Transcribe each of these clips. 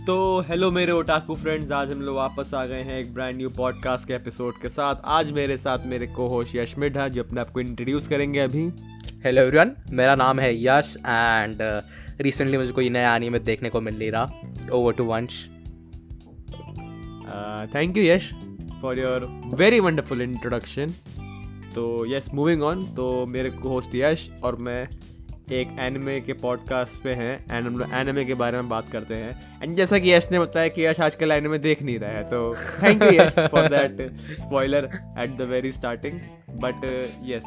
तो हेलो मेरे otaku friends आज हम लोग वापस आ गए हैं एक ब्रांड न्यू पॉडकास्ट के एपिसोड के साथ। आज मेरे साथ मेरे को होश यश मिढ़ा जो अपने आपको इंट्रोड्यूस करेंगे अभी। हेलो एवरीवन मेरा नाम है यश एंड रिसेंटली मुझे कोई नया एनीमे देखने को मिल नहीं रहा। Over to Vansh thank you Yash for your very wonderful introduction तो यस मूविंग ऑन तो मेरे को होस्ट यश और मैं एक एनिमे के पॉडकास्ट पे हैं एंड हम लोग एनिमे के बारे में बात करते हैं। एंड जैसा कि यश ने बताया कि यश आजकल एनिमे देख नहीं रहा है तो thank you Yash for that spoiler at the very starting but yes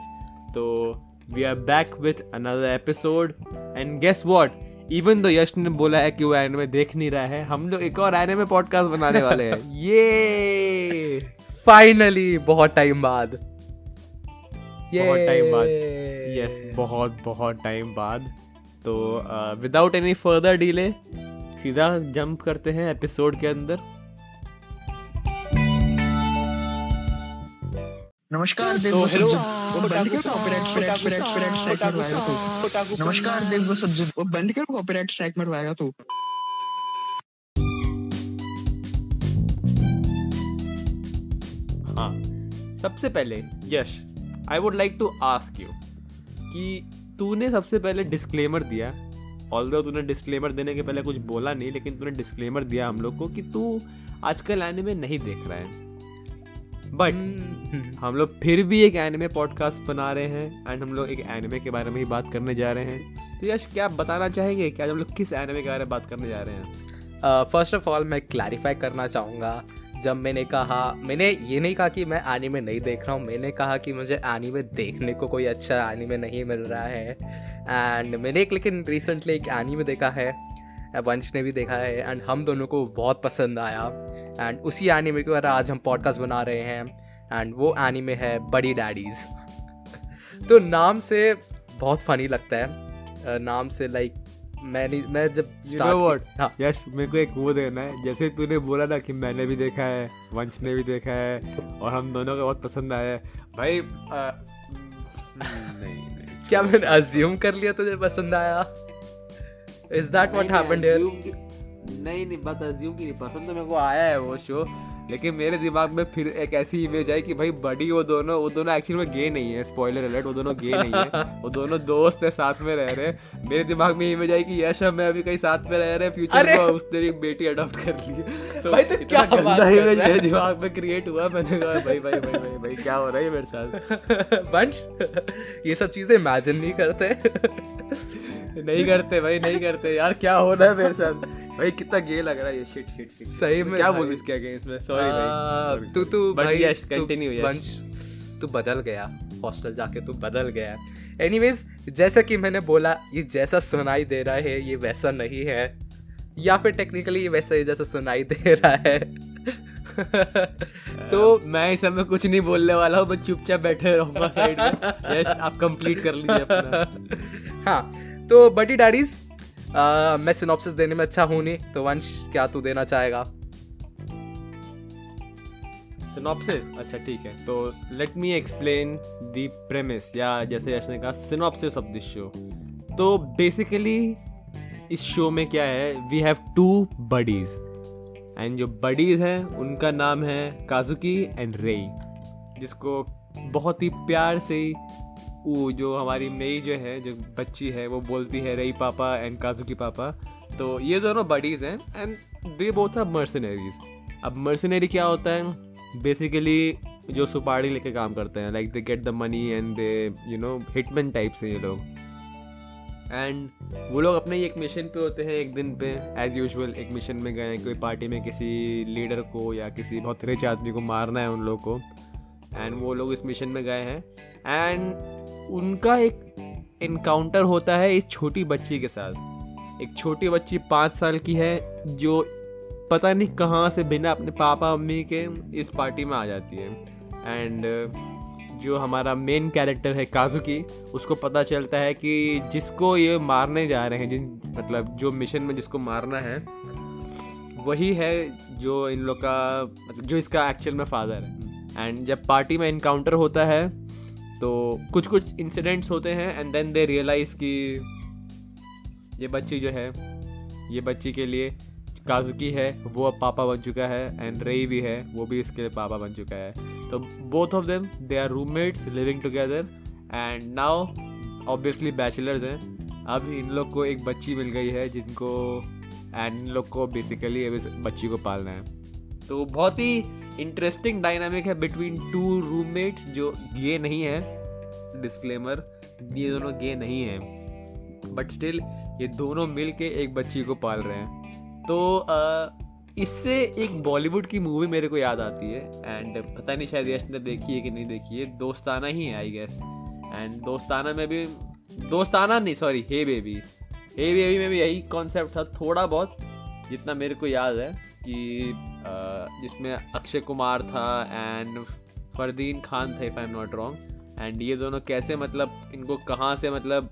तो we are back with another episode and guess what even though Yash ने बोला है कि वो एनिमे देख नहीं रहा है, हम लोग एक और एनिमे पॉडकास्ट बनाने वाले हैं। ये फाइनली बहुत टाइम बाद। बहुत टाइम बाद। यस बहुत बहुत टाइम बाद। तो विदाउट एनी फर्दर डिले सीधा जंप करते हैं एपिसोड के अंदर। नमस्कार देव वो हेलो वो बंद कर copyright strike strike strike strike मरवाएगा तू। नमस्कार देव वो सब वो बंद कर कॉपीराइट स्ट्राइक मरवाएगा तू। हाँ सबसे पहले Yash I would like to ask you कि तूने सबसे पहले डिस्क्लेमर दिया ऑल दो तूने डिस्क्लेमर देने के पहले कुछ बोला नहीं लेकिन तूने डिस्क्लेमर दिया हम लोग को कि तू आजकल एनिमे नहीं देख रहा है। But hmm. हम लोग फिर भी एक एनिमे पॉडकास्ट बना रहे हैं एंड हम लोग एक एनिमे के बारे में ही बात करने जा रहे हैं। तो यश क्या आप बताना चाहेंगे? कि आज हम लोग किस एनिमे के बारे में बात करने जा रहे हैं? फ़र्स्ट ऑफ़ ऑल मैं क्लैरिफाई करना चाहूँगा। जब मैंने कहा, मैंने ये नहीं कहा कि मैं एनीमे नहीं देख रहा हूँ, मैंने कहा कि मुझे एनीमे देखने को कोई अच्छा एनीमे नहीं मिल रहा है। एंड मैंने एक, लेकिन रिसेंटली एक एनीमे देखा है, वंश ने भी देखा है एंड हम दोनों को बहुत पसंद आया। एंड उसी एनीमे के ऊपर आज हम पॉडकास्ट बना रहे हैं एंड वो एनीमे है बड़ी डैडीज़ तो नाम से बहुत फनी लगता है। नाम से लाइक मैं नहीं मैं जब हाँ। यस मेरे को एक वो देना है। जैसे तूने बोला ना कि मैंने भी देखा है वंश ने भी देखा है और हम दोनों को बहुत पसंद आया है। भाई आ, नहीं, नहीं क्या मैंने अज्यूम कर लिया तुझे पसंद आया? Is that what happened here नहीं नहीं बात अज्यूम की नहीं। पसंद तो मेरे को आया है वो शो लेकिन मेरे दिमाग में फिर एक ऐसी इमेज आई कि भाई बड़ी वो दोनों वो दोनों एक्चुअली में गे नहीं है स्पॉइलर अलर्ट वो दोनों गे नहीं है वो दोनों दोस्त है साथ में रह रहे मेरे दिमाग में इमेज आई कि यश मैं अभी कहीं साथ में रह रहे फ्यूचर में उसने एक बेटी अडॉप्ट कर ली। तो भाई तो क्या गंदा इमेज मेरे दिमाग में क्रिएट हुआ मैंने कहा भाई भाई भाई भाई भाई क्या हो रहा है मेरे साथ? बंश ये सब चीज़ें इमेजिन नहीं करते। नहीं करते भाई नहीं करते। यार क्या हो रहा है मेरे साथ? भाई कितना गे लग रहा है ये शिट शिट सही में क्या बोल इसके अगेंस्ट में? सॉरी भाई। तू तू भाई यस कंटिन्यू यस वंश तू बदल गया। हॉस्टल जाके तू बदल गया। एनीवेज जैसा कि मैंने बोला ये जैसा सुनाई दे रहा है ये वैसा नहीं है। या फिर टेक्निकली ये वैसा ही जैसा सुनाई दे रहा है। तो मैं इस समय कुछ नहीं बोलने वाला हूँ बस चुपचाप बैठे रहूँगा साइड में। यस आप कंप्लीट कर लीजिए अपना। हाँ तो बटी डैडीज मैं सिनॉप्सिस देने में अच्छा हूँ नहीं तो वंश क्या तू देना चाहेगा? सिनॉप्सिस अच्छा ठीक है। तो let me explain the premise या जैसे यश ने कहा सिनॉप्सिस ऑफ़ दिस शो तो बेसिकली इस शो में क्या है we have two buddies and जो बडीज हैं, उनका नाम है काजुकी एंड रेई जिसको बहुत ही प्यार से वो जो हमारी मई जो है, जो बच्ची है, वो बोलती है रई पापा एंड काजुकी पापा। तो ये दोनों बडीज़ हैं and they both are mercenaries अब मर्सनरी क्या होता है? बेसिकली जो सुपारी लेके काम करते हैं like they get the money and they you know hitman type से ये लोग। एंड वो लोग अपने ही एक मिशन पे होते हैं एक दिन पे एज यूजल एक मिशन में गए कोई पार्टी में किसी लीडर को या किसी बहुत रिच आदमी को मारना है उन लोग को। एंड वो लोग इस मिशन में गए हैं। एंड उनका एक इनकाउंटर होता है इस छोटी बच्ची के साथ। एक छोटी बच्ची पाँच साल की है, जो पता नहीं कहाँ से बिना अपने पापा, मम्मी के इस पार्टी में आ जाती है। एंड जो हमारा मेन कैरेक्टर है काजुकी उसको पता चलता है कि जिसको ये मारने जा रहे हैं, जिन मतलब जो मिशन में जिसको मारना है, वही है जो इन लोग का मतलब जो इसका एक्चुअल में फादर है। एंड जब पार्टी में इनकाउंटर होता है तो कुछ कुछ इंसिडेंट्स होते हैं एंड देन दे रियलाइज़ कि ये बच्ची जो है, ये बच्ची के लिए काजुकी है, वो अब पापा बन चुका है एंड रेई भी है, वो भी इसके पापा बन चुका है। तो both of them they are roommates living together and now obviously bachelors हैं। अब इन लोग को एक बच्ची मिल गई है जिनको एंड इन लोग को बेसिकली अभी बच्ची को पालना है। तो बहुत ही इंटरेस्टिंग डायनामिक है बिटवीन टू रूममेट्स जो गे नहीं है। डिस्क्लेमर ये दोनों गे नहीं हैं। बट स्टिल ये दोनों मिल के एक बच्ची को पाल रहे हैं। तो इससे एक बॉलीवुड की मूवी मेरे को याद आती है एंड पता नहीं शायद यश ने देखी है कि नहीं देखी है, दोस्ताना ही है आई गेस एंड दोस्ताना में भी, दोस्ताना नहीं sorry hey baby hey baby में भी यही कॉन्सेप्ट था थोड़ा बहुत, जितना मेरे को याद है, कि जिसमें अक्षय कुमार था एंड फरदीन खान था if I am not wrong and ये दोनों कैसे मतलब इनको कहाँ से मतलब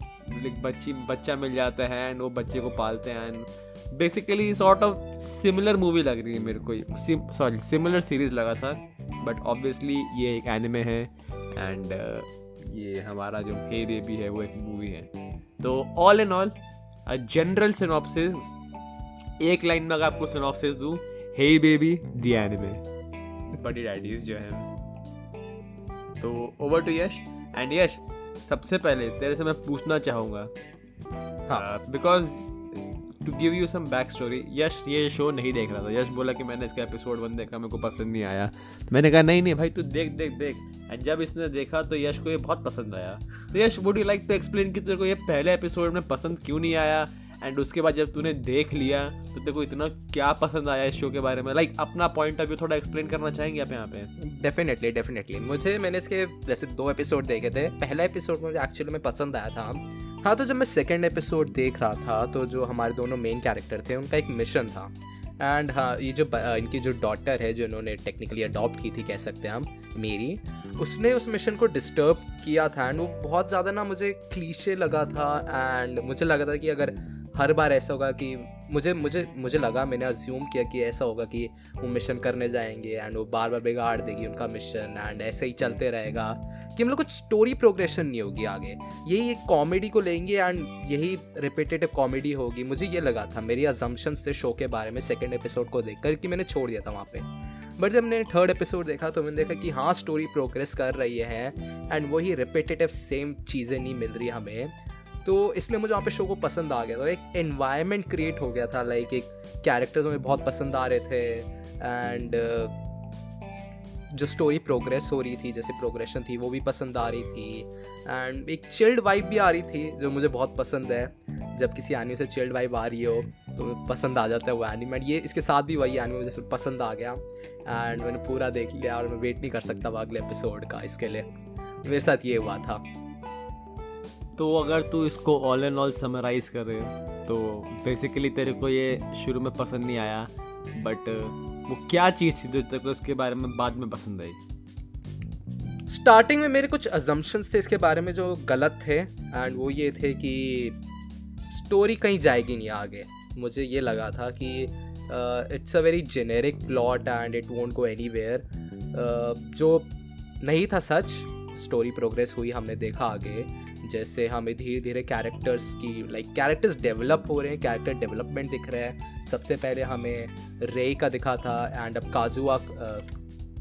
बच्ची, बच्चा मिल जाता है एंड वो बच्चे को पालते हैं and basically sort of similar movie लग रही है मेरे को। सॉरी सिमिलर सीरीज़ लगा था बट ऑब्वियसली ये एक एनिमे है एंड uh, ये हमारा जो हे बेबी है वो एक मूवी है। तो all in all a general synopsis एक लाइन में अगर आपको सिनॉप्सिस दूँ hey baby the anime Buddy Daddies जो है। तो over to Yash and Yash सबसे पहले तेरे से मैं पूछना चाहूँगा because to give you some back story Yash ये शो नहीं देख रहा था। यश बोला कि मैंने इसका एपिसोड वन देखा मेरे को पसंद नहीं आया। मैंने कहा नहीं नहीं भाई तू देख देख देख। एंड जब इसने देखा तो यश को ये बहुत पसंद आया। तो Yash would you like to explain कि तेरे को ये पहले एपिसोड में पसंद क्यों नहीं आया? एंड उसके बाद जब तूने देख लिया तो तेरे को इतना क्या पसंद आया इस शो के बारे में? लाइक like, अपना पॉइंट ऑफ़ व्यू थोड़ा एक्सप्लेन करना चाहेंगे आप यहाँ पे? डेफिनेटली डेफिनेटली मुझे मैंने इसके वैसे दो एपिसोड देखे थे। पहला एपिसोड मुझे एक्चुअली में पसंद आया था। हाँ तो जब मैं सेकेंड एपिसोड देख रहा था तो जो हमारे दोनों मेन कैरेक्टर थे, उनका एक मिशन था। एंड हाँ ये जो इनकी जो डॉटर है, जो इन्होंने टेक्निकली अडॉप्ट की थी, कह सकते हैं हम, मेरी, उसने उस मिशन को डिस्टर्ब किया था। एंड वो बहुत ज़्यादा ना मुझे क्लीशे लगा था। एंड मुझे लगा था कि अगर हर बार ऐसा होगा कि मुझे मुझे मुझे लगा, मैंने अज्यूम किया कि ऐसा होगा कि वो मिशन करने जाएँगे एंड वो बार बार बिगाड़ देगी उनका मिशन एंड ऐसे ही चलते रहेगा कि हम लोग कुछ स्टोरी प्रोग्रेशन नहीं होगी आगे। यही एक कॉमेडी को लेंगे एंड यही रिपीटेटिव कॉमेडी होगी। मुझे ये लगा था, मेरी अजम्पन्स थे शो के बारे में सेकेंड एपिसोड को देख कर कि मैंने छोड़ दिया था वहाँ पर बट जब मैंने थर्ड एपिसोड देखा तो मैंने देखा कि हाँ स्टोरी प्रोग्रेस कर रही है एंड वही रिपीटेटिव सेम चीज़ें नहीं मिल रही हमें। तो इसलिए मुझे वहाँ पे शो को पसंद आ गया था। एक एनवायरनमेंट क्रिएट हो गया था लाइक एक कैरेक्टर्स मुझे बहुत पसंद आ रहे थे एंड uh, जो स्टोरी प्रोग्रेस हो रही थी जैसे प्रोग्रेशन थी वो भी पसंद आ रही थी। एंड एक चिल्ड वाइब भी आ रही थी जो मुझे बहुत पसंद है। जब किसी एनिमे से चिल्ड वाइब आ रही हो तो पसंद आ जाता है वो एनिमे ये इसके साथ भी वही एनिमे मुझे पसंद आ गया। एंड मैंने पूरा देख लिया और मैं वेट नहीं कर सकता अगले एपिसोड का इसके लिए। मेरे साथ ये हुआ था। तो अगर तू इसको ऑल एंड ऑल समराइज करे तो बेसिकली तेरे को ये शुरू में पसंद नहीं आया बट वो क्या चीज़ थी जो तेरे को इसके बारे में बाद में पसंद आई? स्टार्टिंग में मेरे कुछ अजम्पन्स थे इसके बारे में जो गलत थे एंड वो ये थे कि स्टोरी कहीं जाएगी नहीं आगे। मुझे ये लगा था कि it's a very generic plot and it won't go any जो नहीं था सच स्टोरी प्रोग्रेस हुई, हमने देखा आगे। जैसे हमें धीरे धीरे कैरेक्टर्स की लाइक कैरेक्टर्स डेवलप हो रहे हैं कैरेक्टर डेवलपमेंट दिख रहा है। सबसे पहले हमें रे का दिखा था एंड अब काजुआ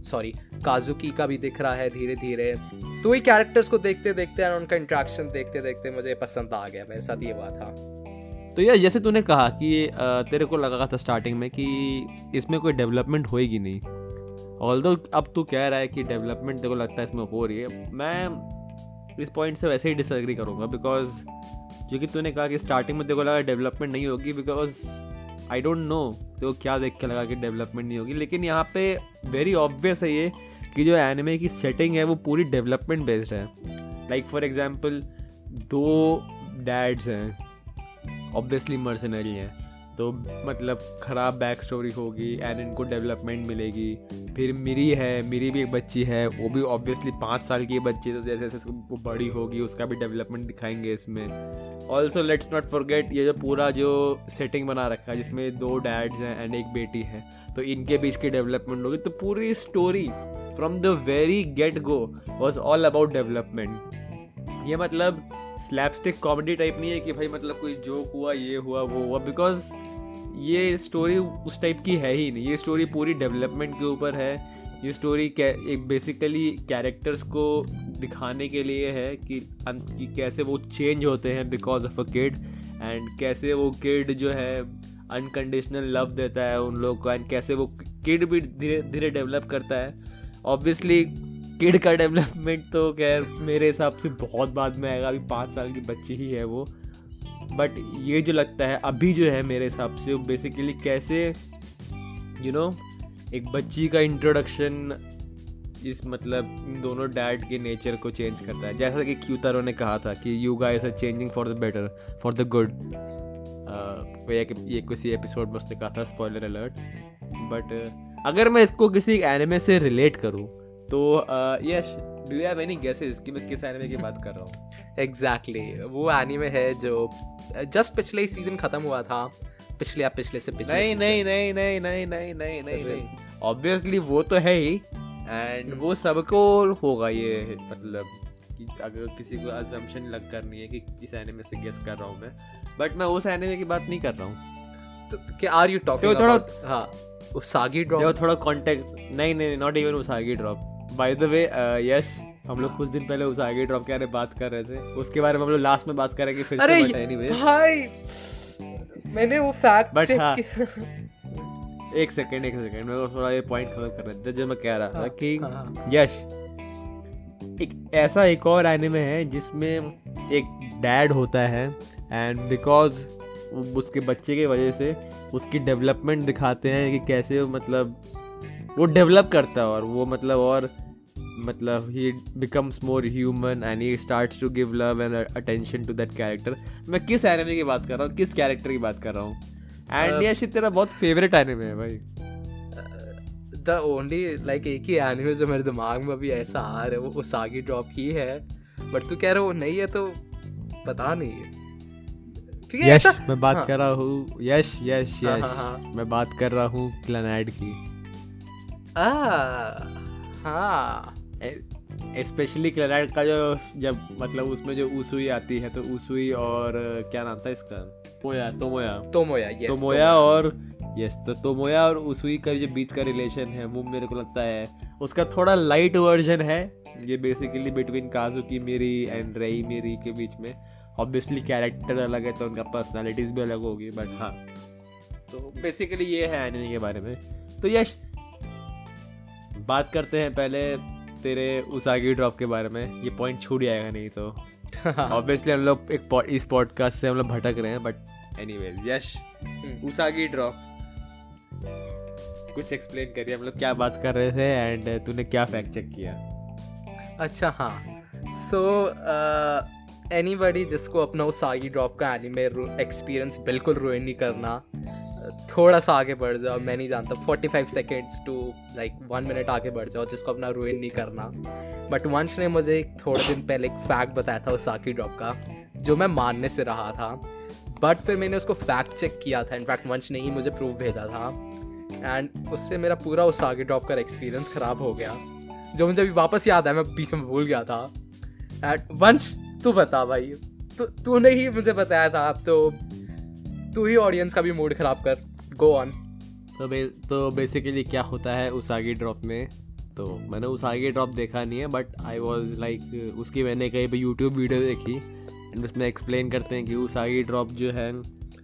सॉरी काजुकी का भी दिख रहा है धीरे धीरे तो वही कैरेक्टर्स को देखते देखते और उनका इंट्रैक्शन देखते देखते मुझे पसंद आ गया, मेरे साथ ये हुआ था। तो यार, जैसे तूने कहा कि तेरे को लगा था स्टार्टिंग में कि इसमें कोई डेवलपमेंट होएगी नहीं। ऑल अब तू कह रहा है कि डेवलपमेंट तेरे को लगता है इसमें हो रही है, मैं इस पॉइंट से वैसे ही डिसएग्री करूँगा बिकॉज़ जो कि तूने कहा कि स्टार्टिंग में देखो लगा डेवलपमेंट नहीं होगी बिकॉज़ आई डोंट नो तो क्या देख के लगा कि डेवलपमेंट नहीं होगी, लेकिन यहाँ पे वेरी ऑब्वियस है ये कि जो एनिमे की सेटिंग है वो पूरी डेवलपमेंट बेस्ड है। लाइक फॉर एग्ज़ाम्पल दो डैड्स हैं ऑब्वियसली मर्सनरी हैं। तो मतलब ख़राब बैक स्टोरी होगी एंड इनको डेवलपमेंट मिलेगी। फिर मिरी है, मिरी भी एक बच्ची है, वो भी ऑब्वियसली पाँच साल की बच्ची तो जैसे जैसे वो बड़ी होगी, उसका भी डेवलपमेंट दिखाएँगे इसमें। ऑल्सो लेट्स नॉट फॉरगेट ये जो पूरा जो सेटिंग बना रखा है, जिसमें दो डैड्स हैं एंड एक बेटी है तो इनके बीच की डेवलपमेंट होगी। तो पूरी story from the very get go was all about development ये मतलब स्लैपस्टिक कॉमेडी टाइप नहीं है कि भाई मतलब कोई जोक हुआ ये हुआ वो हुआ बिकॉज़ ये स्टोरी उस टाइप की है ही नहीं। ये स्टोरी पूरी डेवलपमेंट के ऊपर है। ये स्टोरी एक बेसिकली कैरेक्टर्स को दिखाने के लिए है कि, कि कैसे वो चेंज होते हैं because of a kid and कैसे वो किड जो है अनकंडीशनल लव देता है उन लोग को एंड कैसे वो किड भी धीरे धीरे डेवलप करता है। ऑब्वियसली किड का डेवलपमेंट तो खैर मेरे हिसाब से बहुत बाद में आएगा अभी पाँच साल की बच्ची ही है वो। बट ये जो लगता है अभी जो है मेरे हिसाब से बेसिकली कैसे यू you नो know, एक बच्ची का इंट्रोडक्शन इस मतलब इन दोनों डैड के नेचर को चेंज करता है। जैसा कि क्यूतारो ने कहा था कि you guys are changing for the better for the good ये किसी एपिसोड में उसने कहा था स्पॉइलर अलर्ट बट अगर मैं इसको किसी एनिमे से रिलेट करूँ तो Yash do you have any guesses कि मैं किस एनिमे की बात कर रहा हूँ? Exactly exactly. वो एनिमे है जो जस्ट पिछले ही सीज़न खत्म हुआ था। पिछले या पिछले से पिछले नहीं नहीं नहीं नहीं नहीं नहीं नहीं नहीं नहीं। ऑब्वियसली वो तो है ही। एंड वो सबको होगा ये मतलब कि अगर किसी को अजम्पशन लग करनी है कि इस एनिमे से गेस कर रहा हूँ मैं। बट मैं उस एनिमे की बात नहीं कर रहा हूँ। तो क्या आर यू टॉकिंग थोड़ा हाँ उसागी ड्रॉप थोड़ा कॉन्टेक्ट नहीं नहीं not even Usagi Drop by the way Yash हम लोग कुछ दिन पहले उस आगे ड्रॉप के बारे में बात कर रहे थे। उसके बारे में हम लोग लास्ट में बात करेंगे फिर अरे भाई मैंने वो फैक्ट बट हाँ। एक सेकंड एक सेकंड मैं थोड़ा ये पॉइंट खत्म कर रहे थे जो मैं कह रहा था हाँ, कि हाँ, हाँ। यश एक ऐसा एक और एनिमे है जिसमें एक डैड होता है एंड बिकॉज़ उसके बच्चे की वजह से उसकी डेवलपमेंट दिखाते हैं कि कैसे मतलब वो डेवलप करता है और वो मतलब और मतलब ही becomes more human and he starts to give love and attention to that character मैं किस एनिमे की बात कर रहा हूँ? किस कैरेक्टर की बात कर रहा हूँ? एंड ये तेरा बहुत फेवरेट एनिमे है भाई। द ओनली लाइक एक ही एनिमे जो मेरे दिमाग में अभी ऐसा आ रहा है वो उसागी ड्रॉप ही है। बट तू कह रहा वो नहीं है तो पता नहीं है। ठीक है यश मैं बात हाँ. कर रहा हूँ। यश यश यश हाँ, हाँ, हाँ. मैं बात कर रहा हूँ क्लैनाइड की। आ हाँ। स्पेशली क्लैनाइड का जो जब मतलब उसमें जो उसुई आती है तो उसुई और क्या नाम था इसका? तोमोया तोमोया। तोमोया यस तोमोया और यस तो तोमोया और उसुई का जो बीच का रिलेशन है वो मेरे को लगता है उसका थोड़ा लाइट वर्जन है। ये बेसिकली बिटवीन काजू की मेरी एंड रई मेरी के बीच में। ऑब्वियसली कैरेक्टर अलग है तो उनका पर्सनालिटीज़ भी अलग होगी बट हाँ। तो बेसिकली ये है एनिमे के बारे में। तो यश बात करते हैं पहले तेरे उस आगे ड्रॉप के बारे में ये पॉइंट छूट जाएगा नहीं तो। ऑब्वियसली हम लोग एक इस पॉडकास्ट से हम लोग भटक रहे हैं but anyways Yash Usagi Drop कुछ एक्सप्लेन करिए हम लोग क्या बात कर रहे थे एंड तूने क्या फैक्ट चेक किया? अच्छा हाँ। सो एनी बडी जिसको अपना उस आगी ड्रॉप का एनिमे एक्सपीरियंस बिल्कुल रोइन नहीं करना थोड़ा सा आगे बढ़ जाओ मैं नहीं जानता forty five seconds to like one minute आगे बढ़ जाओ जिसको अपना रुइन नहीं करना। बट वंश ने मुझे एक थोड़े दिन पहले एक फैक्ट बताया था उस साकी ड्रॉप का जो मैं मानने से रहा था। बट फिर मैंने उसको फैक्ट चेक किया था इनफैक्ट वंश ने ही मुझे प्रूफ भेजा था। एंड उससे मेरा पूरा उस आगे ड्रॉप का एक्सपीरियंस ख़राब हो गया जो मुझे अभी वापस याद है मैं बीच में भूल गया था। एंड वंश तू बता भाई तू तूने ही मुझे बताया था अब तो तू ही ऑडियंस का भी मूड ख़राब कर. गो ऑन तो बे तो बेसिकली क्या होता है उस आगे ड्रॉप में? तो मैंने उस आगे ड्रॉप देखा नहीं है बट आई वॉज़ लाइक उसकी मैंने कहीं पर यूट्यूब वीडियो देखी एंड उसमें एक्सप्लेन करते हैं कि उस आगे ड्रॉप जो है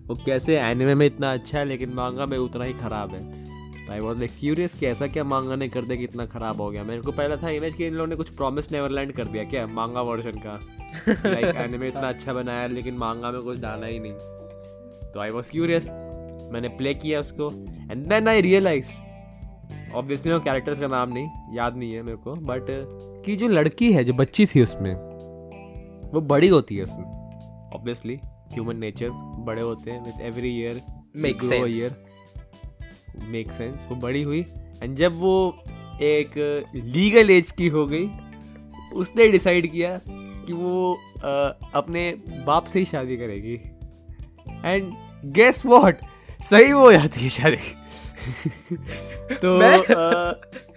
वो कैसे एनिमे में इतना अच्छा है लेकिन मांगा में उतना ही ख़राब है. तो आई वॉज़ लाइक क्यूरियस कि ऐसा क्या मांगा ने कर दिया कि इतना ख़राब हो गया. मेरे को पहला था इमेज कि इन लोगों ने कुछ प्रॉमिस नेवरलैंड कर दिया क्या मांगा वर्जन का. लाइक एनिमे इतना अच्छा बनाया लेकिन मांगा में कुछ डाला ही नहीं. तो आई वॉज़ क्यूरियस मैंने प्ले किया उसको. And then I realize obviously वो कैरेक्टर्स का नाम नहीं याद नहीं है मेरे को बट कि जो लड़की है जो बच्ची थी उसमें वो बड़ी होती है उसमें. ऑब्वियसली ह्यूमन नेचर बड़े होते हैं with every year make year make sense वो बड़ी हुई. एंड जब वो एक लीगल एज की हो गई उसने डिसाइड किया कि वो आ, अपने बाप से ही शादी करेगी. एंड गेस वॉट सही वो जाती है शादी तो मैं, आ,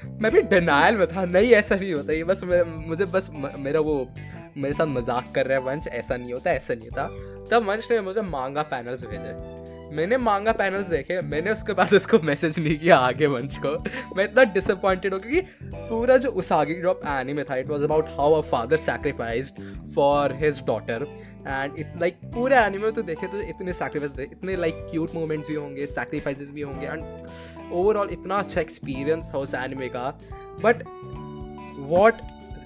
मैं भी डिनाइल में था। नहीं ऐसा नहीं होता। ये बस मुझे बस मेरा वो मेरे साथ मज़ाक कर रहा है वंश। ऐसा नहीं होता ऐसा नहीं होता। तब वंश ने मुझे मांगा पैनल्स भेजे। मैंने मांगा पैनल्स देखे। मैंने उसके बाद उसको मैसेज नहीं किया आगे वंश को। मैं इतना डिसअपॉइंटेड हूँ क्योंकि पूरा जो उसागी ड्रॉप एनिमे था it was about how a father sacrificed for his daughter and it like पूरे एनिमे तो देखे तो इतने सैक्रिफाइस इतने लाइक क्यूट मोमेंट्स भी होंगे सैक्रिफाइसेस भी होंगे एंड ओवरऑल इतना अच्छा एक्सपीरियंस था उस एनिमे का। But what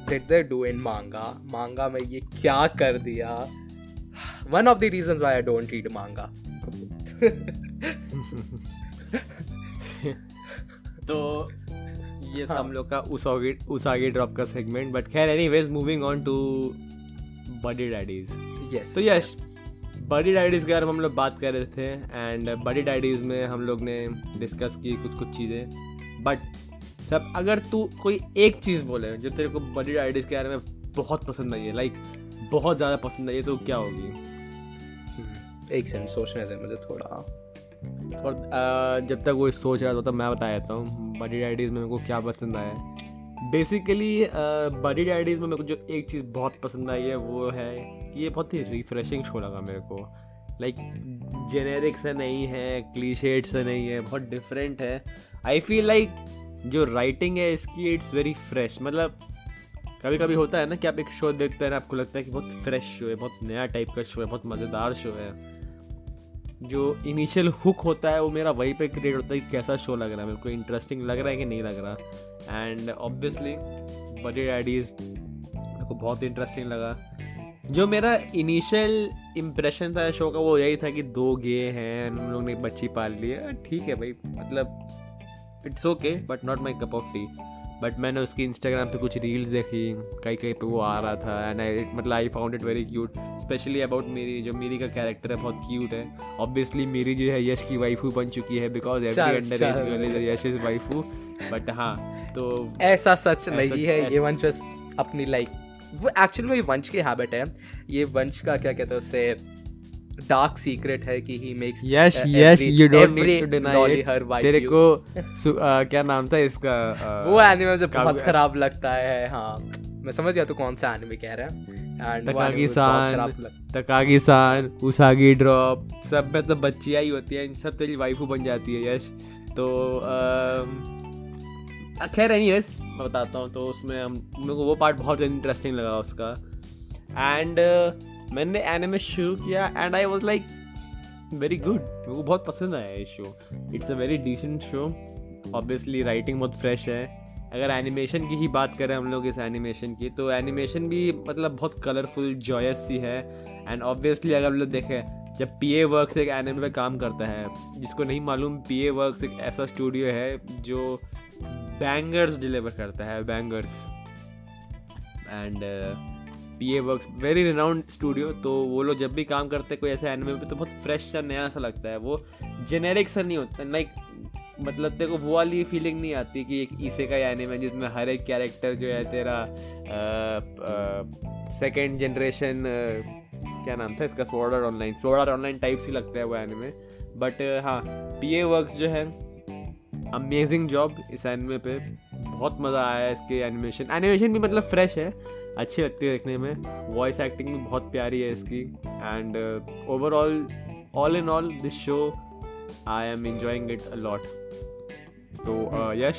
did they do in manga manga में ये क्या कर दिया? One of the reason why I don't read manga तो ये था हम लोग का उस आगे ड्रॉप का सेगमेंट बट खैर anyways moving on to Buddy Daddies yes तो यस बडी डैडीज के बारे में हम लोग बात कर रहे थे एंड बडी डैडीज में हम लोग ने डिस्कस की कुछ कुछ चीज़ें। बट सब अगर तू कोई एक चीज़ बोले जो तेरे को बडी डैडीज के बारे में बहुत पसंद आई है लाइक बहुत ज़्यादा पसंद आई है तो क्या होगी? एक सेकंड सोचने दे मुझे थोड़ा। और जब तक वो सोच रहा था तो मैं बता देता हूँ बडी डैडीज़ में मेरे को क्या पसंद आया। बेसिकली बडी डैडीज़ में मेरे को जो एक चीज़ बहुत पसंद आई है, वो है ये बहुत ही रिफ्रेशिंग शो लगा मेरे को। लाइक जेनेरिक से नहीं है क्लीशेड से नहीं है, बहुत डिफरेंट है। आई फील लाइक जो राइटिंग है, इसकी इट्स वेरी फ्रेश मतलब कभी कभी होता है ना कि आप एक शो देखते हैं, आपको लगता है कि बहुत फ्रेश शो है, बहुत नया टाइप का शो है, बहुत मज़ेदार शो है। जो इनिशियल हुक होता है, वो मेरा वहीं पे क्रिएट होता है कि कैसा शो लग रहा है। मेरे को इंटरेस्टिंग लग रहा है कि नहीं लग रहा। एंड ऑब्वियसली बड़ी डैडीज मेरे को बहुत इंटरेस्टिंग लगा। जो मेरा इनिशियल इम्प्रेशन था शो का, वो यही था कि दो गे हैं, उन लोग ने बच्ची पाल ली है। ठीक है भाई मतलब it's okay but not my cup of tea but मैंने उसकी इंस्टाग्राम पे कुछ रील्स देखी कहीं कहीं पे वो आ रहा था एंड आई मतलब I found it very cute specially about Miri जो मेरी का कैरेक्टर है बहुत क्यूट है। ऑब्वियसली मेरी जो है यश की वाइफू बन चुकी है because every under age girl is Yash is waifu but हाँ तो ऐसा सच नहीं है ये वंश अपनी लाइक वो एक्चुअली वंश की हैबिट है। ये वंश का क्या कहते हैं उससे डार्क सीक्रेट है कि he makes Yash Yash you don't need to deny her wife तेरे को क्या नाम था इसका? वो एनिमे मुझे बहुत खराब लगता है हाँ। मैं समझ गया तू कौन सा एनिमे कह रहा है। एंड तकागी सान तकागी सान उसागी ड्रॉप सब में तो बच्चियाँ ही होती है इन सब तेरी वाइफ बन जाती है यश। तो खैर एनी मैं बताता हूँ तो उसमें हम मेरे को वो पार्ट बहुत इंटरेस्टिंग लगा उसका। एंड मैंने एनिमे शुरू किया and I was like very good मेरे को बहुत पसंद आया ये show it's a very decent show obviously writing बहुत फ्रेश है. अगर एनिमेशन की ही बात करें हम लोग इस एनिमेशन की तो एनिमेशन भी मतलब बहुत कलरफुल जॉयस सी है. एंड ऑब्वियसली अगर हम लोग देखें, जब पी ए वर्क्स एक एनिमे पे काम करता है, जिसको नहीं मालूम पी ए वर्क्स एक ऐसा स्टूडियो है जो बैंगर्स डिलीवर करता है bangers and P A works very renowned studio तो वो लोग जब भी काम करते हैं कोई ऐसे एनिमे पे तो बहुत फ्रेश सा, नया सा लगता है। वो जेनेरिक सा नहीं होता लाइक मतलब को वो वाली फीलिंग नहीं आती कि एक ईसे का एनिमे जिसमें हर एक कैरेक्टर जो है तेरा सेकेंड जनरेशन क्या नाम था इसका? Sword Art Online Sword Art Online type ही लगता है वो एनिमे बट हाँ पी ए वर्क्स जो है अमेजिंग जॉब इस एनिमे पे। बहुत मज़ा आया इसके एनिमेशन एनिमेशन भी मतलब फ्रेश है अच्छी लगती है देखने में। वॉइस एक्टिंग भी बहुत प्यारी है इसकी। And overall all in all this show I am enjoying it a lot. तो Yash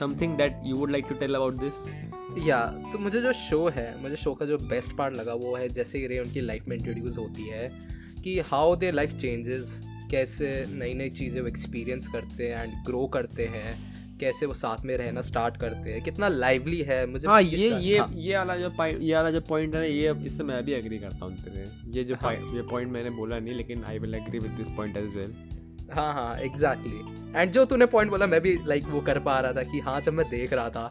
something that you would like to tell about this या तो मुझे जो शो है मुझे शो का जो बेस्ट पार्ट लगा वो है जैसे ही रे उनकी लाइफ में इंट्रोड्यूस होती है कि हाउ देयर लाइफ चेंजेस कैसे नई नई चीज़ें वो एक्सपीरियंस करते हैं एंड ग्रो करते हैं। कैसे वो साथ में रहना स्टार्ट करते हैं? कितना लाइवली है मुझे हाँ ये ये हाँ, ये वाला जो पॉइंट ये वाला जो पॉइंट है ये इससे मैं भी एग्री करता हूँ तेरे। ये जो हाँ। ये पॉइंट मैंने बोला नहीं लेकिन I will agree with this point as well हाँ हाँ एग्जैक्टली एंड जो तूने पॉइंट बोला मैं भी लाइक वो कर पा रहा था कि हाँ जब मैं देख रहा था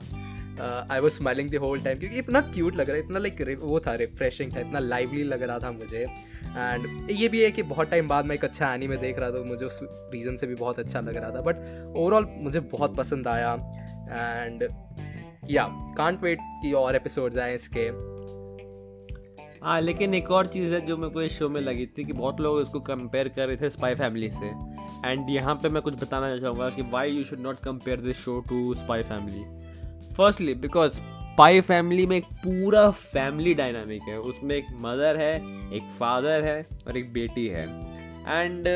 I was smiling the whole time क्योंकि इतना क्यूट लग रहा है, इतना लाइक वो था रिफ्रेशिंग था, इतना लाइवली लग रहा था मुझे। एंड ये भी है कि बहुत टाइम बाद मैं एक अच्छा एनी में देख रहा था, मुझे उस रीज़न से भी बहुत अच्छा लग रहा था। बट ओवरऑल मुझे बहुत पसंद आया। एंड या कांट वेट कि और एपिसोड्स आए इसके। हाँ लेकिन एक और चीज़ है जो मेरे को इस शो में लगी थी कि बहुत लोग इसको कंपेयर कर रहे थे स्पाई फैमिली से। एंड यहाँ पे मैं कुछ बताना चाहूँगा कि why you should not compare this show to Spy Family firstly because Spy Family में एक पूरा फैमिली डायनामिक है। उसमें एक मदर है, एक फादर है और एक बेटी है। एंड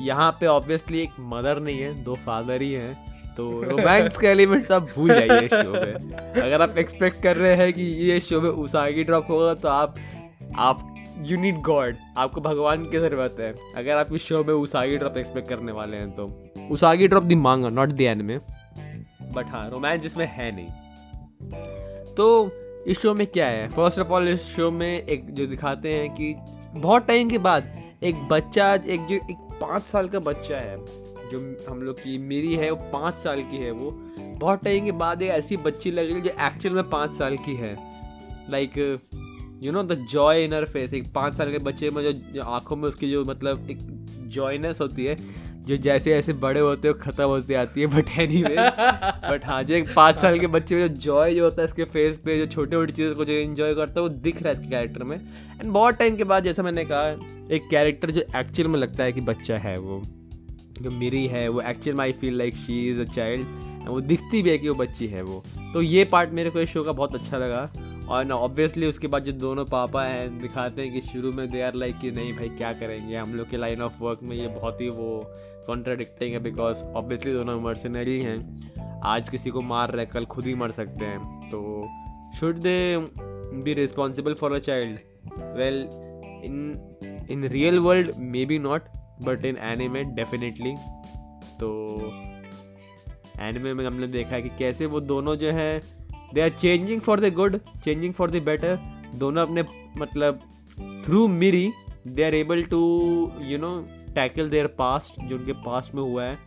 यहाँ पे ऑब्वियसली एक मदर नहीं है, दो फादर ही हैं। तो रोमांस के एलिमेंट आप भूल जाइए इस शो में। अगर आप एक्सपेक्ट कर रहे हैं कि ये शो में उसागी ड्रॉप होगा तो आप आप यू नीड गॉड आपको भगवान की ज़रूरत है। अगर आप इस शो में उसागी ड्रॉप एक्सपेक्ट करने वाले हैं तो Usagi Drop the manga not the N में बट हाँ रोमांस इसमें है नहीं। तो इस शो में क्या है? फ़र्स्ट ऑफ़ ऑल इस शो में एक जो दिखाते हैं कि बहुत टाइम के बाद एक बच्चा, एक जो एक पाँच साल का बच्चा है, जो हम लोग की मेरी है, वो पाँच साल की है वो। बहुत टाइम के बाद एक ऐसी बच्ची लग रही है जो एक्चुअल में पाँच साल की है। Like you know the joy in her face एक पाँच साल के बच्चे में जो जो आँखों में उसकी जो मतलब एक जॉयनेस होती है जो जैसे जैसे बड़े होते हो, खत्म होती आती है बट है नहीं बट हाँ जो एक पाँच साल के बच्चे में जो जॉय जो होता है इसके फेस पे, जो छोटी छोटी चीज़ों को जो इन्जॉय करता है, वो दिख रहा है इसके कैरेक्टर में। एंड बहुत टाइम के बाद जैसा मैंने कहा, एक कैरेक्टर जो एक्चुअल में लगता है कि बच्चा है वो, जो मेरी है, वो एक्चुअल में I feel like she is a child वो दिखती भी है कि वो बच्ची है वो। तो ये पार्ट मेरे को इस शो का बहुत अच्छा लगा। और ना ऑब्वियसली उसके बाद जो दोनों पापा हैं, दिखाते हैं कि शुरू में दे आर लाइक कि नहीं भाई, क्या करेंगे? हम लोग के लाइन ऑफ़ वर्क में ये बहुत ही वो कॉन्ट्राडिक्टिंग है बिकॉज़ ऑब्वियसली दोनों मर्सनरी हैं। आज किसी को मार रहे, कल खुद ही मर सकते हैं। तो should they be responsible for a child well in in real world may be not but in anime definitely तो एनिमे में हमने देखा है कि कैसे वो दोनों जो है they are changing for the good changing for the better दोनों अपने मतलब through Miri they are able to you know tackle their past जो उनके पास्ट में हुआ है.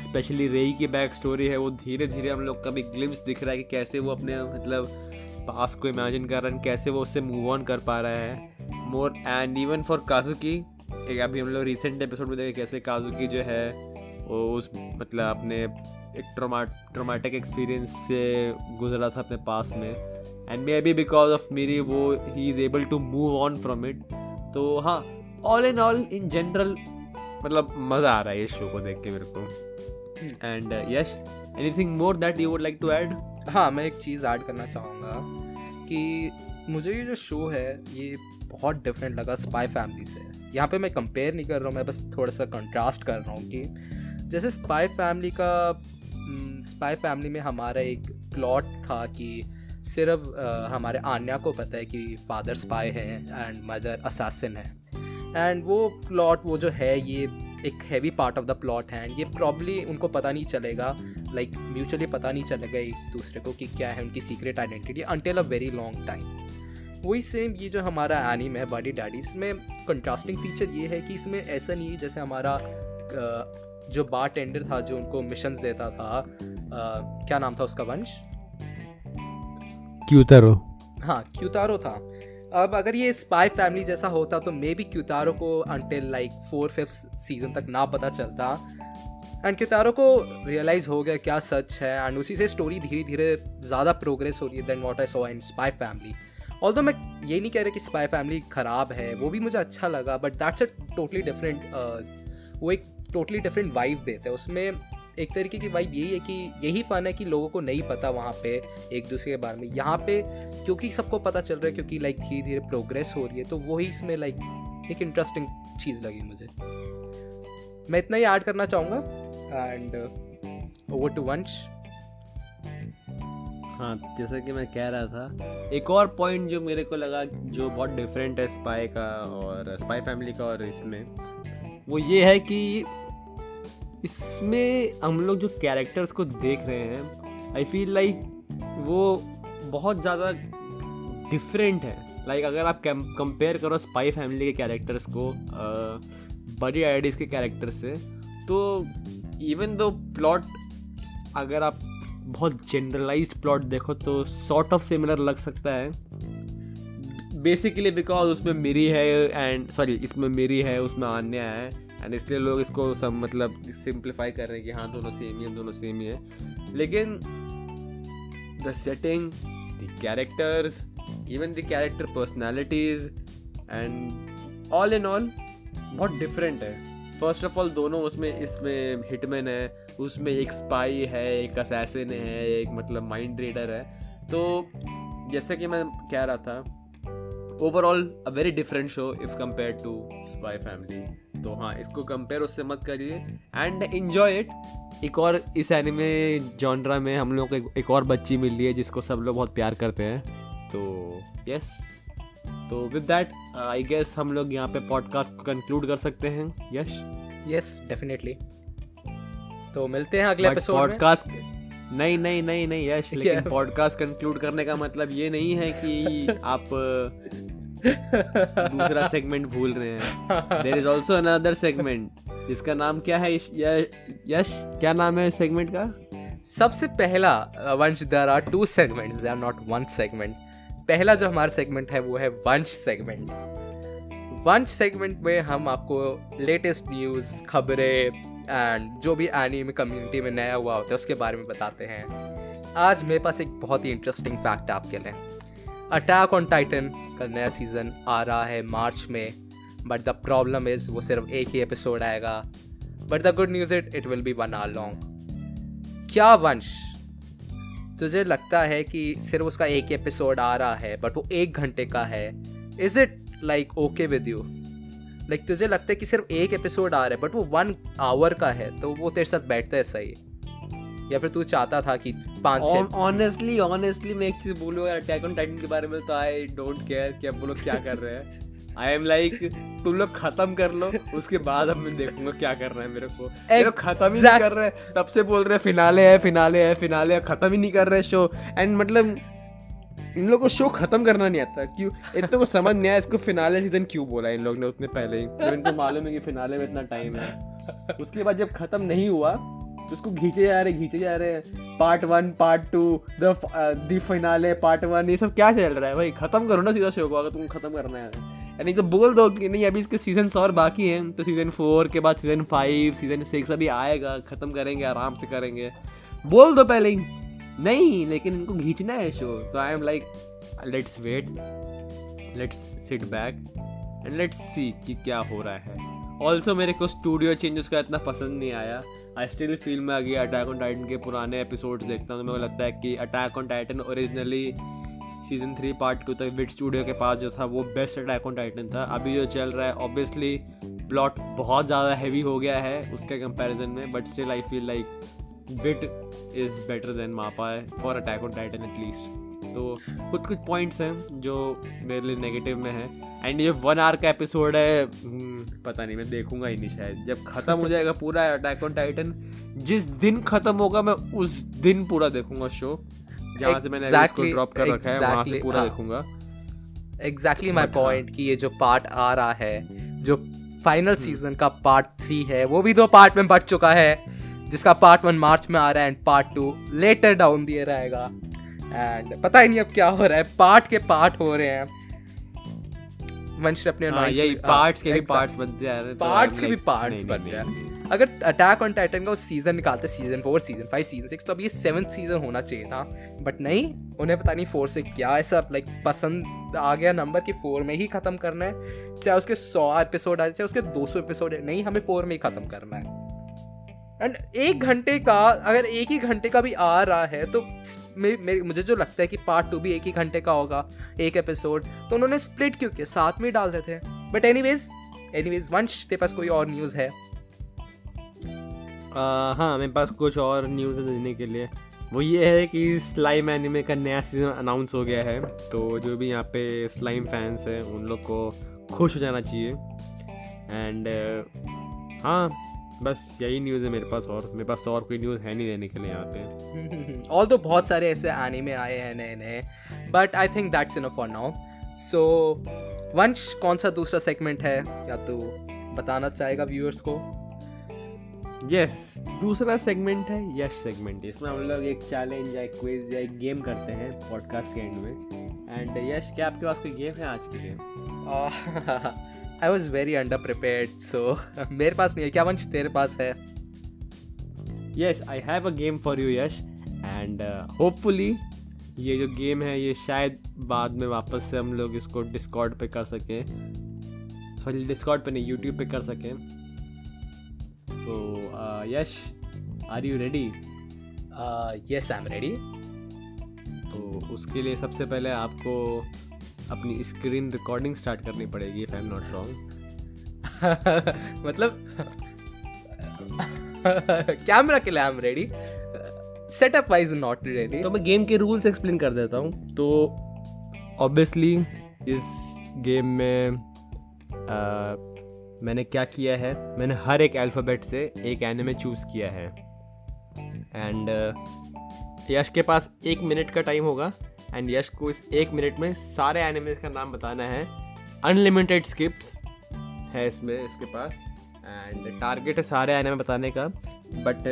स्पेशली रेई की बैक स्टोरी है, वो धीरे धीरे हम लोग का भी ग्लिम्स दिख रहा है कि कैसे वो अपने मतलब पास्ट को इमेजिन कर रहा है, कैसे वो उससे मूव ऑन कर पा रहा है. मोर एंड इवन फॉर काजू की एक अभी हम लोग रिसेंट एपिसोड में देखे कैसे काजू की जो है, वो उस मतलब अपने एक ट्रोमा ट्रोमेटिक एक्सपीरियंस से गुजरा था अपने पास में। And may be because of Miri वो he is able to move on from it तो हाँ all in all in general मतलब मज़ा आ रहा है इस शो को देख के मेरे को। And Yash anything more that you would like to add हाँ मैं एक चीज़ ऐड करना चाहूँगा कि मुझे ये जो शो है ये बहुत डिफरेंट लगा स्पाई फैमिली से। यहाँ पे मैं कंपेयर नहीं कर रहा हूँ मैं बस थोड़ा सा कंट्रास्ट कर रहा हूँ कि जैसे स्पाई फैमिली का स्पाई hmm, फैमिली में हमारा एक प्लॉट था कि सिर्फ़ हमारे आन्या को पता है कि फादर स्पाई है एंड मदर असासिन है। एंड वो प्लॉट वो जो है ये एक heavy part of the plot है एंड ये प्रॉब्ली उनको पता नहीं चलेगा लाइक like, म्यूचुअली पता नहीं चलेगा एक दूसरे को कि क्या है उनकी secret identity until a very long time वही सेम ये जो हमारा एनिम है बॉडी डैडी इसमें कंट्रास्टिंग फीचर ये है कि इसमें ऐसा नहीं है जैसे हमारा जो बार टेंडर था जो उनको मिशंस देता था आ, क्या नाम था उसका वंश? क्यूतारो। हाँ क्यूतारो था। अब अगर ये स्पाई फैमिली जैसा होता तो मे बी क्यूतारो को until like four fifth season तक ना पता चलता। एंड क्यूतारो को रियलाइज़ हो गया क्या सच है एंड उसी से स्टोरी धीरे धीरे ज़्यादा प्रोग्रेस हो रही है then what I saw in Spy Family all मैं ये नहीं कह रहा कि स्पाई फैमिली ख़राब है वो भी मुझे अच्छा लगा but that's a totally different वो एक टोटली डिफरेंट वाइब देते हैं। उसमें एक तरीके की वाइब यही है कि, यही फन है कि लोगों को नहीं पता वहाँ पे एक दूसरे के बारे में। यहाँ पे क्योंकि सबको पता चल रहा है, क्योंकि लाइक धीरे धीरे प्रोग्रेस हो रही है तो वही इसमें लाइक एक इंटरेस्टिंग चीज़ लगी मुझे। मैं इतना ही ऐड करना चाहूँगा। एंड ओवर टू वंश हाँ जैसा कि मैं कह रहा था, एक और पॉइंट जो मेरे को लगा जो बहुत डिफरेंट है स्पाई का और स्पाई फैमिली का और इसमें, वो ये है कि इसमें हम लोग जो कैरेक्टर्स को देख रहे हैं आई फील लाइक वो बहुत ज़्यादा डिफरेंट है। लाइक like, अगर आप कंपेयर करो स्पाई फैमिली के कैरेक्टर्स को बड़ी आइडीज़ के कैरेक्टर से तो इवन दो प्लॉट अगर आप बहुत जनरलाइज्ड प्लॉट देखो तो सॉर्ट ऑफ़ सिमिलर लग सकता है। बेसिकली बिकॉज़ उसमें मेरी है एंड सॉरी इसमें मेरी है उसमें अन्य है। एंड इसलिए लोग इसको सब मतलब सिंप्लीफाई कर रहे हैं कि हाँ दोनों सेम ही हैं, दोनों सेम ही है। लेकिन the setting the characters even the character personalities and all in all बहुत डिफरेंट है। फ़र्स्ट ऑफ़ ऑल दोनों उसमें, इसमें हिटमैन है, उसमें एक स्पाई है, एक असैसिन है, एक मतलब माइंड रीडर है। तो जैसे कि मैं कह रहा था overall a very different show if compare to Spy Family तो हाँ इसको कंपेयर उससे मत करिए। एंड इन्जॉय इट एक और इस एनिमे जॉनरा में हम लोग को एक, और बच्ची मिल है जिसको सब लोग बहुत प्यार करते हैं। तो यस तो विद दैट आई गेस हम लोग यहाँ पे पॉडकास्ट को कंक्लूड कर सकते हैं। यश यस डेफिनेटली तो मिलते हैं अगले एपिसोड पॉडकास्ट नहीं नहीं नहीं नहीं यश लेकिन पॉडकास्ट कंक्लूड करने का मतलब ये नहीं है कि आप दूसरा सेगमेंट भूल रहे हैं। There is also another segment जिसका नाम क्या है? यश क्या नाम है सेगमेंट का? सबसे पहला Vansh there are two segments they are not one segment पहला जो हमारा सेगमेंट है वो है वंश सेगमेंट वंश सेगमेंट में हम आपको लेटेस्ट न्यूज़ खबरें एंड जो भी एनीमे कम्युनिटी में नया हुआ होता है उसके बारे में बताते हैं। आज मेरे पास एक बहुत ही इंटरेस्टिंग फैक्ट है आपके लिए। अटैक ऑन टाइटन का नया सीज़न आ रहा है मार्च में बट द प्रॉब्लम इज़ वो सिर्फ़ एक ही एपिसोड आएगा but the good news it it will be one hour long क्या वंश? तुझे लगता है कि सिर्फ़ उसका एक ही एपिसोड आ रहा है बट वो एक घंटे का है? Is it like okay with you like तुझे लगता है कि सिर्फ़ एक एपिसोड आ रहा है बट वो वन आवर का है तो वो तेरे साथ बैठता है सही? या फिर तू चाहता था कि पाँच ऑनेस्टली ऑनेस्टली मैं एक चीज़ बोलूँगा अटैक ऑन टाइटन के बारे में तो आई डोंट केयर कि अब वो लोग क्या कर रहे हैं। आई एम लाइक तुम लोग खत्म कर लो उसके बाद अब मैं देखूँगा क्या कर रहे हैं मेरे को। ये खत्म ही नहीं कर रहे तब से बोल रहे हैं फिनाले है फिनाले है फिनाले है खत्म ही नहीं कर रहे शो एंड मतलब इन लोगों को शो खत्म करना नहीं आता। क्यों? इतना को समझ नहीं आया इसको फिनाले सीज़न क्यों बोला इन लोग ने उतने पहले ही? जब इनको मालूम है कि फिनाले में इतना टाइम है। उसके बाद जब खत्म नहीं हुआ तो उसको घींचे जा रहे, घींचे जा रहे। हैं part one part two the the finale part one ये सब क्या चल रहा है? भाई, खत्म करो ना सीधा शो को, अगर तुमको खत्म करना है। यानी तो बोल दो कि नहीं, अभी इसके सीज़न और बाकी हैं। तो सीज़न फोर के बाद सीज़न फाइव सीज़न सिक्स अभी आएगा, खत्म करेंगे, आराम से करेंगे। बोल दो पहले ही। नहीं, लेकिन इनको खींचना है शो तो I am like let's wait let's sit back and let's see कि क्या हो रहा है। ऑल्सो मेरे को स्टूडियो चेंजेस का इतना पसंद नहीं आया। आई स्टिल फील में अगर अटैक ऑन टाइटन के पुराने एपिसोड्स देखता हूँ। तो मेरे को लगता है कि Attack on Titan originally season three part two तक विट स्टूडियो के पास जो था, वो बेस्ट अटैक ऑन टाइटन था। अभी जो चल रहा है ऑब्वियसली प्लॉट बहुत ज़्यादा हैवी हो गया है उसके कंपैरिजन में but still I feel like Wit is better than MAPPA for Attack on Titan at least तो कुछ कुछ पॉइंट्स हैं जो मेरे लिए नेगेटिव में है। एंड ये वन आवर का एपिसोड है पता नहीं मैं देखूँगा ही नहीं शायद। जब खत्म हो जाएगा पूरा अटैक ऑन टाइटन जिस दिन खत्म होगा मैं उस दिन पूरा देखूँगा शो जहाँ से मैंने इसको Exactly, ड्रॉप कर रखा है वहाँ से पूरा हाँ। देखूँगा। Exactly my. पॉइंट कि ये जो पार्ट आ रहा है जो फाइनल सीज़न का पार्ट थ्री है वो भी दो पार्ट में बट चुका है जिसका पार्ट वन मार्च में आ रहा है and part two later down दिए रहेगा। एंड पता ही नहीं अब क्या हो रहा है। पार्ट के पार्ट हो रहे हैं। वंश अपने हाँ, annoyance यही पार्ट्स के भी पार्ट्स बनते जा रहे हैं तो पार्ट्स के भी पार्ट्स बन रहे हैं। अगर अटैक ऑन टाइटन का वो सीज़न निकालते season four season five season six तो अब ये सेवन्थ सीज़न होना चाहिए था। बट नहीं उन्हें पता नहीं फोर से क्या ऐसा लाइक पसंद आ गया नंबर कि फोर में ही खत्म करना है। चाहे उसके सौ एपिसोड आए चाहे उसके दो सौ एपिसोड नहीं हमें फोर में ही खत्म करना है। एंड एक घंटे का अगर एक ही घंटे का भी आ रहा है तो मे, मे, मुझे जो लगता है कि पार्ट टू भी एक ही घंटे का होगा एक एपिसोड तो उन्होंने स्प्लिट क्यों किया? साथ में ही डाल देते but anyways anyways Vansh तेरे पास कोई और न्यूज़ है? आ, हाँ मेरे पास कुछ और न्यूज़ है देने के लिए। वो ये है कि स्लाइम एनिमे का नया सीज़न अनाउंस हो गया है तो जो भी यहाँ पे स्लाइम फैंस हैं उन लोग को खुश हो जाना चाहिए। एंड हाँ बस यही न्यूज़ है मेरे पास और मेरे पास तो और कोई न्यूज़ है नहीं देने के लिए यहाँ पे। ऑल तो बहुत सारे ऐसे आने में आए हैं नए नए but I think that's enough for now so Vansh कौन सा दूसरा सेगमेंट है? या तो बताना चाहेगा व्यूअर्स को? यस yes, दूसरा सेगमेंट है यश सेगमेंट इसमें हम लोग एक चैलेंज या एक क्विज या एक गेम करते हैं पॉडकास्ट के एंड में। एंड यश क्या आपके पास कोई गेम है आज के लिए? I was very underprepared so मेरे पास नहीं है। क्या वंश तेरे पास है? Yes I have a game for you Yash and hopefully ये जो गेम है ये शायद बाद में वापस से हम लोग इसको डिस्कॉर्ड पे कर सकें। सॉरी डिस्कॉर्ड पे नहीं यूट्यूब पे कर सकें। तो Yash are you ready yes I am ready तो उसके लिए सबसे पहले आपको अपनी स्क्रीन रिकॉर्डिंग स्टार्ट करनी पड़ेगी if I am not wrong मतलब कैमरा के लिए I am ready setup wise not ready तो मैं गेम के रूल्स एक्सप्लेन कर देता हूँ। तो ऑब्वियसली इस गेम में आ, मैंने क्या किया है? मैंने हर एक अल्फ़ाबेट से एक एनिमे चूज़ किया है। एंड यश के पास एक मिनट का टाइम होगा। एंड यश को इस एक मिनट में सारे एनिमे का नाम बताना है। अनलिमिटेड स्किप्स है इसमें इसके पास। एंड टारगेट है सारे एनिमे बताने का। बट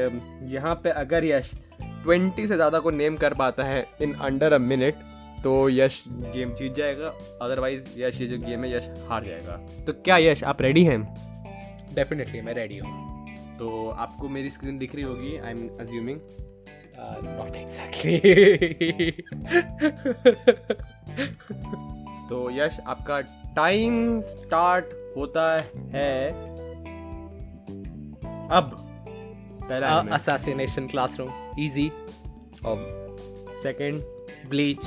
यहाँ पे अगर यश ट्वेंटी से ज़्यादा को नेम कर पाता है इन अंडर अ मिनट तो यश गेम जीत जाएगा। अदरवाइज़ यश ये जो गेम है यश हार जाएगा। तो क्या यश आप रेडी हैं? डेफिनेटली मैं रेडी हूँ। तो आपको मेरी स्क्रीन दिख रही होगी I am assuming not exactly तो यश आपका टाइम स्टार्ट होता है अब। पहला. असैसिनेशन क्लासरूम इजी और second Bleach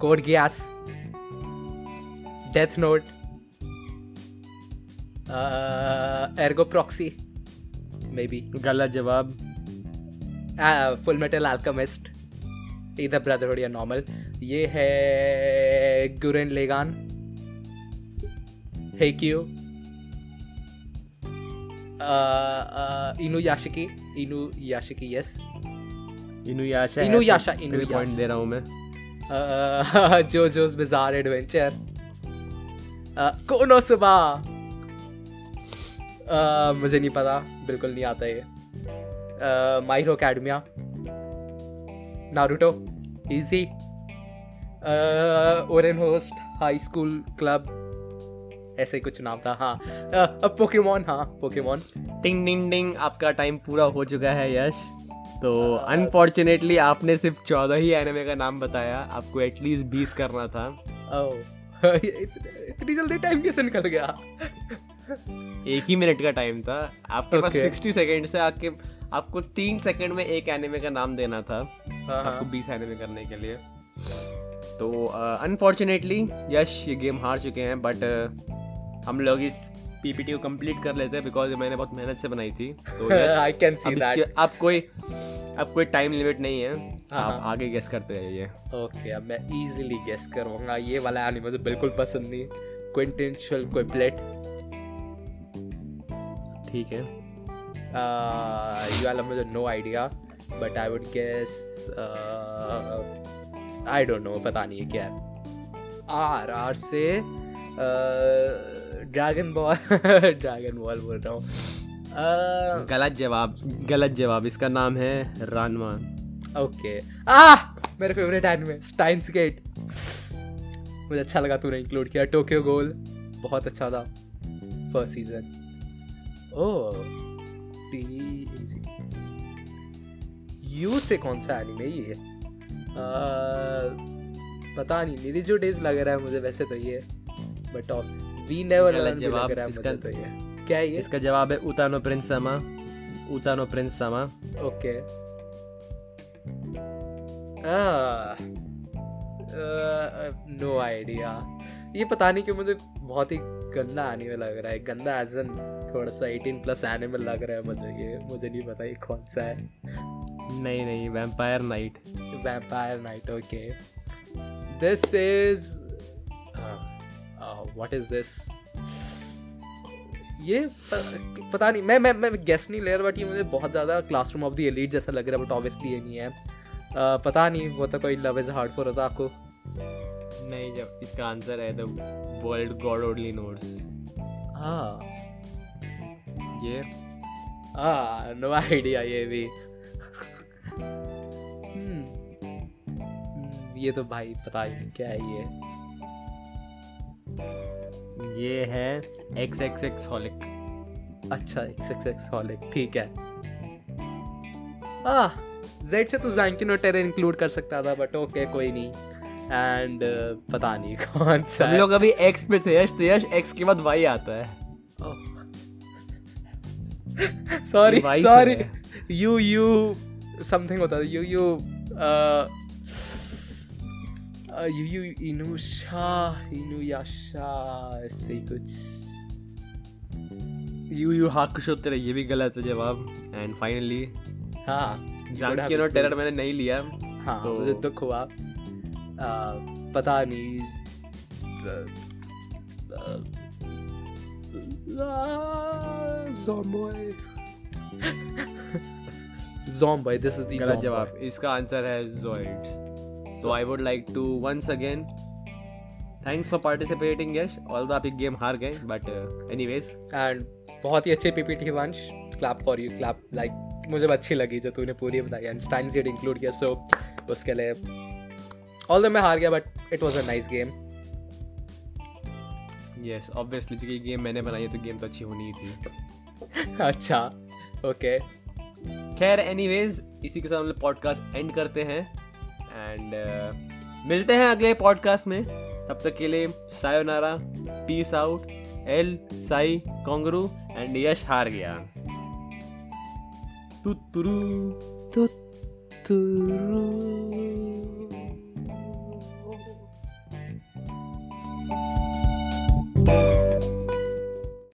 Code Geass Death Note Ergo Proxy maybe गलत जवाब। फुल मेटल अल्केमिस्ट इधर ब्रदरहुड या नॉर्मल ये है गुरेन लेगान हेक्यू इनु याशिकी इनु याशिकी यस तो इनुयाशा। पॉइंट दे रहा हूँ मैं। जो जोस बिजार एडवेंचर कोनो मुझे नहीं पता बिल्कुल नहीं आता ये। My Hero Academia Naruto easy Ouran Host High School Club ऐसे कुछ नाम था हाँ। अब पोकेमोन हाँ पोकेमोन टिंग डिंग डिंग आपका टाइम पूरा हो चुका है यश। तो अनफॉर्चुनेटली आपने सिर्फ़ चौदह ही एनिमे का नाम बताया आपको एटलीस्ट बीस करना था। ओह इतनी जल्दी टाइम कैसे निकल गया? एक ही मिनट का टाइम था। आपके okay. पास सिक्सटी सेकेंड से आपके आपको तीन सेकंड में एक एनिमे का नाम देना था हाँ, आपको बीस एनिमे करने के लिए। तो अनफॉर्चुनेटली यश ये गेम हार चुके हैं बट हम लोग इस पीपीटी को कंप्लीट कर लेते हैं बिकॉज़ मैंने बहुत मेहनत से बनाई थी। तो आई कैन सी दैट अब कोई अब कोई टाइम लिमिट नहीं है। हाँ, आप हाँ। आगे गेस करते रहिए। ओके अब मैं इजीली गेस करूँगा। ये वाला एनिमे मुझे बिल्कुल पसंद नहीं। क्विंटेंशियल क्विपलेट ठीक है। ये वाला मुझे no idea but I would guess I don't know पता नहीं है क्या है। आर आर से ड्रैगन बॉल ड्रैगन बॉल बोल रहा हूँ। गलत जवाब गलत जवाब इसका नाम है रानवा ओके आ मेरे फेवरेट एनिमे स्टाइन्स गेट मुझे अच्छा लगा तूने इंक्लूड किया टोक्यो गोल बहुत अच्छा था। फ़र्स्ट सीज़न ओह यू से कौन सा एनिमे ये? आ, पता नहीं मेरी जो डेज़ लग रहा है मुझे वैसे तो ये बट वी नेवर लर्न जवाब, लग रहा है मुझे तो ये। क्या है ये? इसका जवाब है Uta no Prince sama. Uta no Prince sama. Okay Ah. No idea ये पता नहीं क्यों मुझे बहुत ही गंदा एनिमे लग रहा है गंदा एज एन थोड़ा सा 18 प्लस एनिमे लग रहा है मुझे ये मुझे नहीं पता ये कौन सा है। नहीं नहीं Vampire Knight Vampire Knight okay this is what is this ये प- पता नहीं मैं मैं मैं गेस नहीं ले रहा बट ये मुझे बहुत ज़्यादा क्लासरूम ऑफ़ द एलीट जैसा लग रहा है बट ऑब्वियसली ये नहीं है। अ, पता नहीं वो तो कोई लव इज़ हार्ड फॉर होता आपको। नहीं जब इसका आंसर है The World God Only Knows हाँ। ये। हाँ नो आइडिया ये भी। Hmm. Hmm, ये तो भाई पता ही नहीं क्या है ये। ये है एक्स एक्स एक्स हॉलिक अच्छा एक्स एक्स एक्स हॉलिक ठीक है। आह जेड से तो जैंकिन और टेरर इंक्लूड कर सकता था बट ओके कोई नहीं। एंड uh, पता नहीं कौन सा हम लोग अभी एक्स पे थे यश तो यश एक्स के बाद वाई आता है। Sorry sorry Yu Yu something होता था। Yu Yu Yu Yu Inuyasha Inuyasha ऐसे ही कुछ। यू यू हाकुशो तेरा ये भी गलत है जवाब। एंड फाइनली हाँ जानकी नो टेरर मैंने नहीं लिया हाँ तो- मुझे दुख हुआ। आ, पता नहीं Zomboy. Zomboy, this is the गलत जवाब। इसका आंसर है two once again thanks for participating Yash although आप ये गेम हार गए बट एनीवेज एंड बहुत ही अच्छी PPT Vansh clap for you clap like मुझे अच्छी लगी जो तूने पूरी बताई एंड इंक्लूड किया सो उसके लिए ऑल मैं हार गया but it was a nice game yes obviously क्योंकि गेम मैंने बनाई है तो गेम तो अच्छी होनी ही थी। अच्छा ओके खैर एनीवेज इसी के साथ हम लोग पॉडकास्ट एंड करते हैं। एंड मिलते हैं अगले पॉडकास्ट में। तब तक के लिए sayonara peace out El Psy Kongroo and Yash हार गया। तुतुरु तुतुरु Música